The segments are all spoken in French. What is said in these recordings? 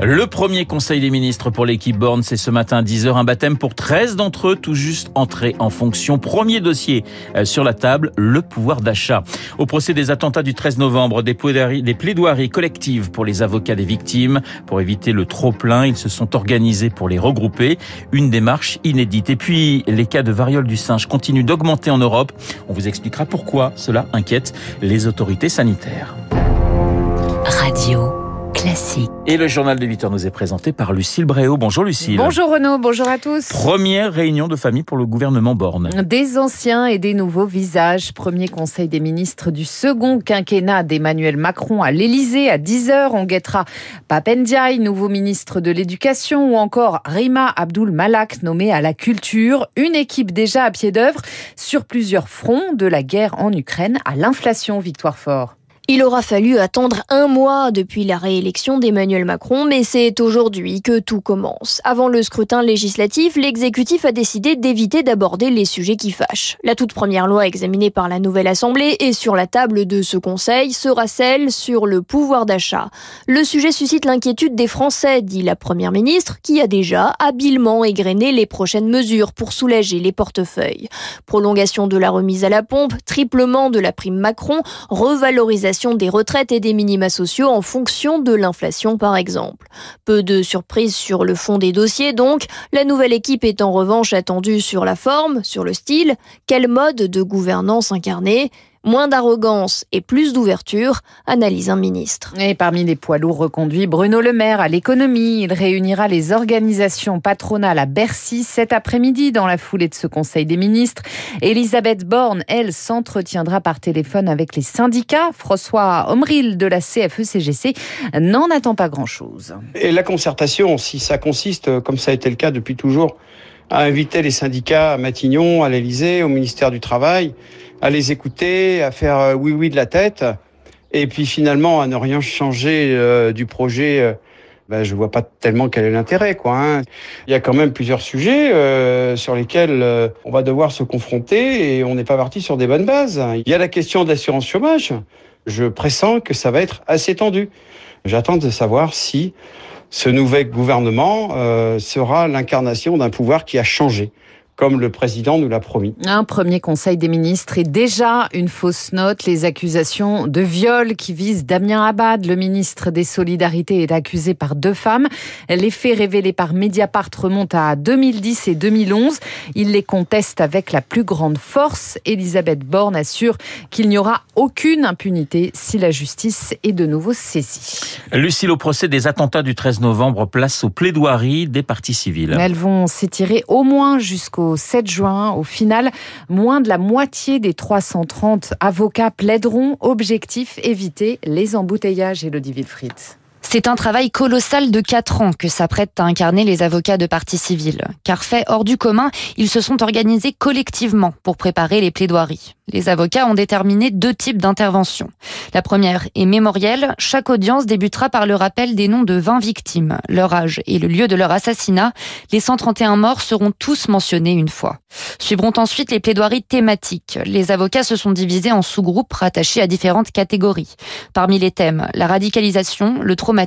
Le premier conseil des ministres pour l'équipe Borne, c'est ce matin 10h, un baptême pour 13 d'entre eux, tout juste entrés en fonction. Premier dossier euh, sur la table, le pouvoir d'achat. Au procès des attentats du 13 novembre, des plaidoiries, des plaidoiries collectives pour les avocats des victimes. Pour éviter le trop-plein, ils se sont organisés pour les regrouper. Une démarche inédite. Et puis, les cas de variole du singe continuent d'augmenter en Europe. On vous expliquera pourquoi cela inquiète les autorités sanitaires. Radio classique. Et le journal de 8 heures nous est présenté par Lucille Bréau. Bonjour Lucille. Bonjour Renaud, bonjour à tous. Première réunion de famille pour le gouvernement Borne. Des anciens et des nouveaux visages. Premier conseil des ministres du second quinquennat d'Emmanuel Macron à l'Elysée à 10h. On guettera Papendiaï, nouveau ministre de l'Éducation, ou encore Rima Abdul Malak, nommé à la culture. Une équipe déjà à pied d'œuvre sur plusieurs fronts, de la guerre en Ukraine à l'inflation. Victoire Fort. Il aura fallu attendre un mois depuis la réélection d'Emmanuel Macron, mais c'est aujourd'hui que tout commence. Avant le scrutin législatif, l'exécutif a décidé d'éviter d'aborder les sujets qui fâchent. La toute première loi examinée par la nouvelle Assemblée et sur la table de ce Conseil sera celle sur le pouvoir d'achat. Le sujet suscite l'inquiétude des Français, dit la Première ministre, qui a déjà habilement égrené les prochaines mesures pour soulager les portefeuilles. Prolongation de la remise à la pompe, triplement de la prime Macron, revalorisation des retraites et des minima sociaux en fonction de l'inflation par exemple. Peu de surprises sur le fond des dossiers donc, la nouvelle équipe est en revanche attendue sur la forme, sur le style, quel mode de gouvernance incarner Moins d'arrogance et plus d'ouverture, analyse un ministre. Et parmi les poids lourds reconduits, Bruno Le Maire à l'économie. Il réunira les organisations patronales à Bercy cet après-midi dans la foulée de ce Conseil des ministres. Elisabeth Borne, elle, s'entretiendra par téléphone avec les syndicats. François Omril de la CFE-CGC n'en attend pas grand-chose. Et la concertation, si ça consiste, comme ça a été le cas depuis toujours, à inviter les syndicats à Matignon, à l'Élysée, au ministère du Travail, à les écouter, à faire euh, oui oui de la tête, et puis finalement à ne rien changer euh, du projet. Euh, ben, je vois pas tellement quel est l'intérêt, quoi. Hein. Il y a quand même plusieurs sujets euh, sur lesquels on va devoir se confronter et on n'est pas parti sur des bonnes bases. Il y a la question de l'assurance chômage. Je pressens que ça va être assez tendu. J'attends de savoir si ce nouvel gouvernement euh, sera l'incarnation d'un pouvoir qui a changé comme le président nous l'a promis. Un premier conseil des ministres est déjà une fausse note. Les accusations de viol qui visent Damien Abad, le ministre des Solidarités, est accusé par deux femmes. Les faits révélés par Mediapart remontent à 2010 et 2011. Il les conteste avec la plus grande force. Elisabeth Borne assure qu'il n'y aura aucune impunité si la justice est de nouveau saisie. Lucille, au procès des attentats du 13 novembre, place aux plaidoiries des partis civils. Elles vont s'étirer au moins jusqu'au 7 juin. Au final, moins de la moitié des 330 avocats plaideront. Objectif, éviter les embouteillages, Elodie Wilfried. C'est un travail colossal de 4 ans que s'apprêtent à incarner les avocats de partie civile. Car fait hors du commun, ils se sont organisés collectivement pour préparer les plaidoiries. Les avocats ont déterminé deux types d'interventions. La première est mémorielle. Chaque audience débutera par le rappel des noms de 20 victimes, leur âge et le lieu de leur assassinat. Les 131 morts seront tous mentionnés une fois. Suivront ensuite les plaidoiries thématiques. Les avocats se sont divisés en sous-groupes rattachés à différentes catégories. Parmi les thèmes, la radicalisation, le traumatisme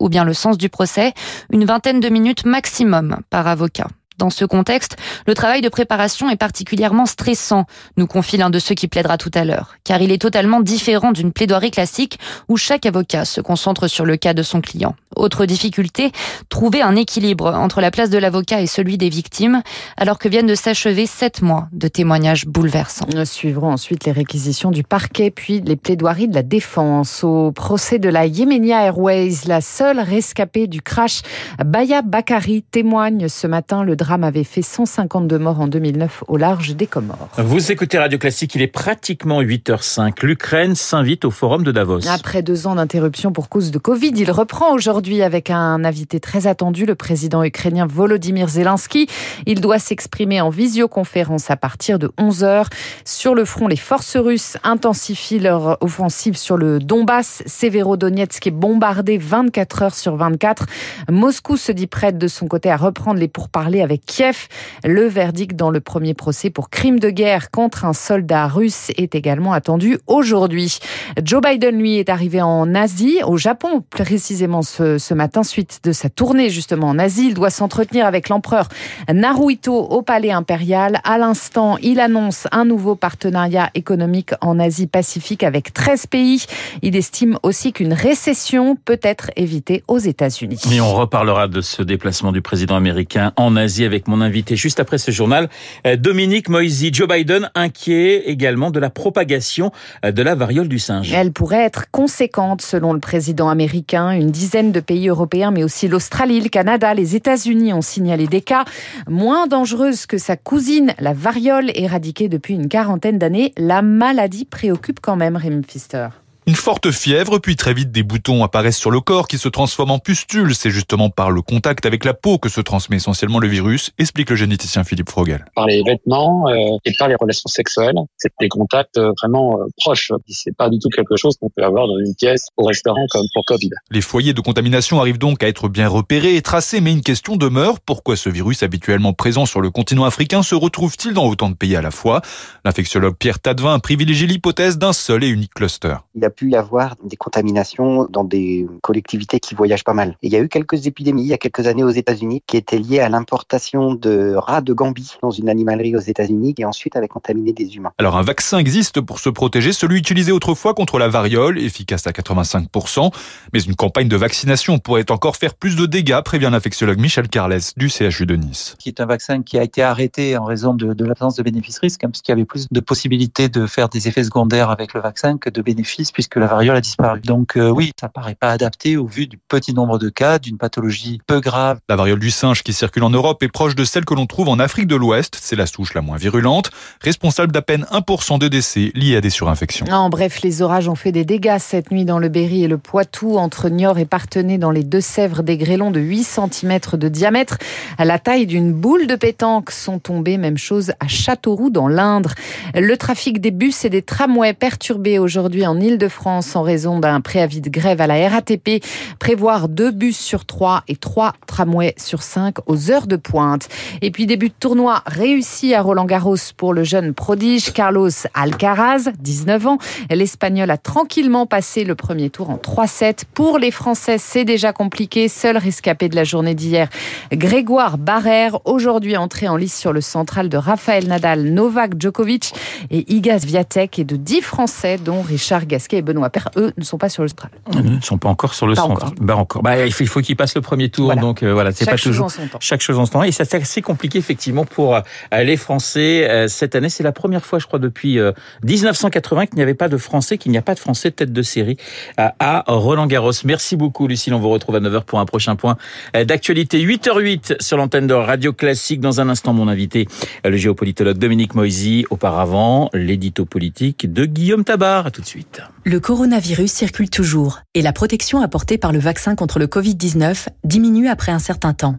ou bien le sens du procès, une vingtaine de minutes maximum par avocat. Dans ce contexte, le travail de préparation est particulièrement stressant, nous confie l'un de ceux qui plaidera tout à l'heure, car il est totalement différent d'une plaidoirie classique où chaque avocat se concentre sur le cas de son client. Autre difficulté, trouver un équilibre entre la place de l'avocat et celui des victimes, alors que viennent de s'achever sept mois de témoignages bouleversants. Nous suivrons ensuite les réquisitions du parquet, puis les plaidoiries de la défense. Au procès de la Yemenia Airways, la seule rescapée du crash, Baya Bakari témoigne ce matin le drame drame avait fait 152 morts en 2009 au large des Comores. Vous écoutez Radio Classique, il est pratiquement 8h05. L'Ukraine s'invite au forum de Davos. Après deux ans d'interruption pour cause de Covid, il reprend aujourd'hui avec un invité très attendu, le président ukrainien Volodymyr Zelensky. Il doit s'exprimer en visioconférence à partir de 11h. Sur le front, les forces russes intensifient leur offensive sur le Donbass. Severodonetsk est bombardé 24 heures sur 24. Moscou se dit prête de son côté à reprendre les pourparlers avec Kiev. Le verdict dans le premier procès pour crime de guerre contre un soldat russe est également attendu aujourd'hui. Joe Biden, lui, est arrivé en Asie, au Japon précisément ce, ce matin, suite de sa tournée justement en Asie. Il doit s'entretenir avec l'empereur Naruhito au palais impérial. À l'instant, il annonce un nouveau partenariat économique en Asie-Pacifique avec 13 pays. Il estime aussi qu'une récession peut être évitée aux États-Unis. Et on reparlera de ce déplacement du président américain en Asie mon invité juste après ce journal, euh, Dominique Moisy. Joe Biden inquiet également de la propagation euh, de la variole du singe. Elle pourrait être conséquente selon le président américain. Une dizaine de pays européens, mais aussi l'Australie, le Canada, les États-Unis ont signalé des cas moins dangereuses que sa cousine, la variole, éradiquée depuis une quarantaine d'années. La maladie préoccupe quand même, Rémi Pfister. Une forte fièvre, puis très vite des boutons apparaissent sur le corps qui se transforment en pustules. C'est justement par le contact avec la peau que se transmet essentiellement le virus, explique le généticien Philippe Frogel. Par les vêtements euh, et par les relations sexuelles. C'est des contacts euh, vraiment euh, proches. C'est pas du tout quelque chose qu'on peut avoir dans une pièce au restaurant comme pour Covid. Les foyers de contamination arrivent donc à être bien repérés et tracés, mais une question demeure. Pourquoi ce virus habituellement présent sur le continent africain se retrouve-t-il dans autant de pays à la fois? L'infectiologue Pierre Tadevin privilégie l'hypothèse d'un seul et unique cluster. Il a pu y avoir des contaminations dans des collectivités qui voyagent pas mal. Et il y a eu quelques épidémies il y a quelques années aux États-Unis qui étaient liées à l'importation de rats de Gambie dans une animalerie aux États-Unis et ensuite avait contaminé des humains. Alors un vaccin existe pour se protéger, celui utilisé autrefois contre la variole, efficace à 85%, mais une campagne de vaccination pourrait encore faire plus de dégâts, prévient l'infectiologue Michel Carles du CHU de Nice. Qui est un vaccin qui a été arrêté en raison de, de l'absence de bénéfices-risques, parce qu'il y avait plus de possibilités de faire des effets secondaires avec le vaccin que de bénéfices, puisque la variole a disparu. Donc euh, oui, ça paraît pas adapté au vu du petit nombre de cas, d'une pathologie peu grave. La variole du singe qui circule en Europe est proche de celle que l'on trouve en Afrique de l'Ouest. C'est la souche la moins virulente, responsable d'à peine 1% de décès liés à des surinfections. En bref, les orages ont fait des dégâts cette nuit dans le Berry et le Poitou, entre Niort et Partenay, dans les Deux-Sèvres, des grêlons de 8 cm de diamètre, à la taille d'une boule de pétanque, sont tombés. Même chose à Châteauroux, dans l'Indre. Le trafic des bus et des tramways perturbé aujourd'hui en Ile-de-France en raison d'un préavis de grève à la RATP. Prévoir deux bus sur trois et trois tramways sur cinq aux heures de pointe. Et puis début de tournoi réussi à Roland Garros pour le jeune prodige Carlos Alcaraz, 19 ans. L'Espagnol a tranquillement passé le premier tour en 3-7. Pour les Français, c'est déjà compliqué. Seul rescapé de la journée d'hier, Grégoire Barrère, aujourd'hui entré en lice sur le central de Rafael Nadal, Novak Djokovic et Iga Swiatek et de 10 Français, dont Richard Gasquet et Benoît Paire. Eux ne sont pas sur le central. Ils ne sont pas encore sur le Pas encore. Bah encore. Bah, il faut, il faut qu'ils passent le premier tour, Voilà. donc euh, voilà, c'est Chaque pas chose toujours en son temps. chaque chose en son temps. Et ça c'est assez compliqué effectivement pour euh, les Français euh, cette année. C'est la première fois, je crois, depuis euh, 1980 qu'il n'y avait pas de Français, qu'il n'y a pas de Français tête de série à Roland Garros. Merci beaucoup, Lucille. On vous retrouve à 9h pour un prochain point d'actualité. 8h08 sur l'antenne de Radio Classique. Dans un instant, mon invité, le géopolitologue Dominique Moisy. Auparavant, l'édito politique de Guillaume Tabar. À tout de suite. Le coronavirus circule toujours et la protection apportée par le vaccin contre le Covid-19 diminue après un certain temps.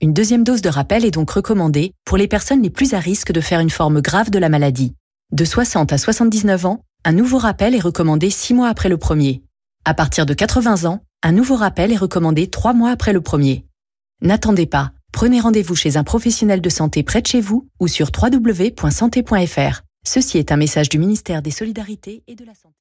Une deuxième dose de rappel est donc recommandée pour les personnes les plus à risque de faire une forme grave de la maladie. De 60 à 79 ans, un nouveau rappel est recommandé 6 mois après le premier. À partir de 80 ans, un nouveau rappel est recommandé 3 mois après le premier. N'attendez pas, prenez rendez-vous chez un professionnel de santé près de chez vous ou sur www.santé.fr. Ceci est un message du ministère des Solidarités et de la Santé.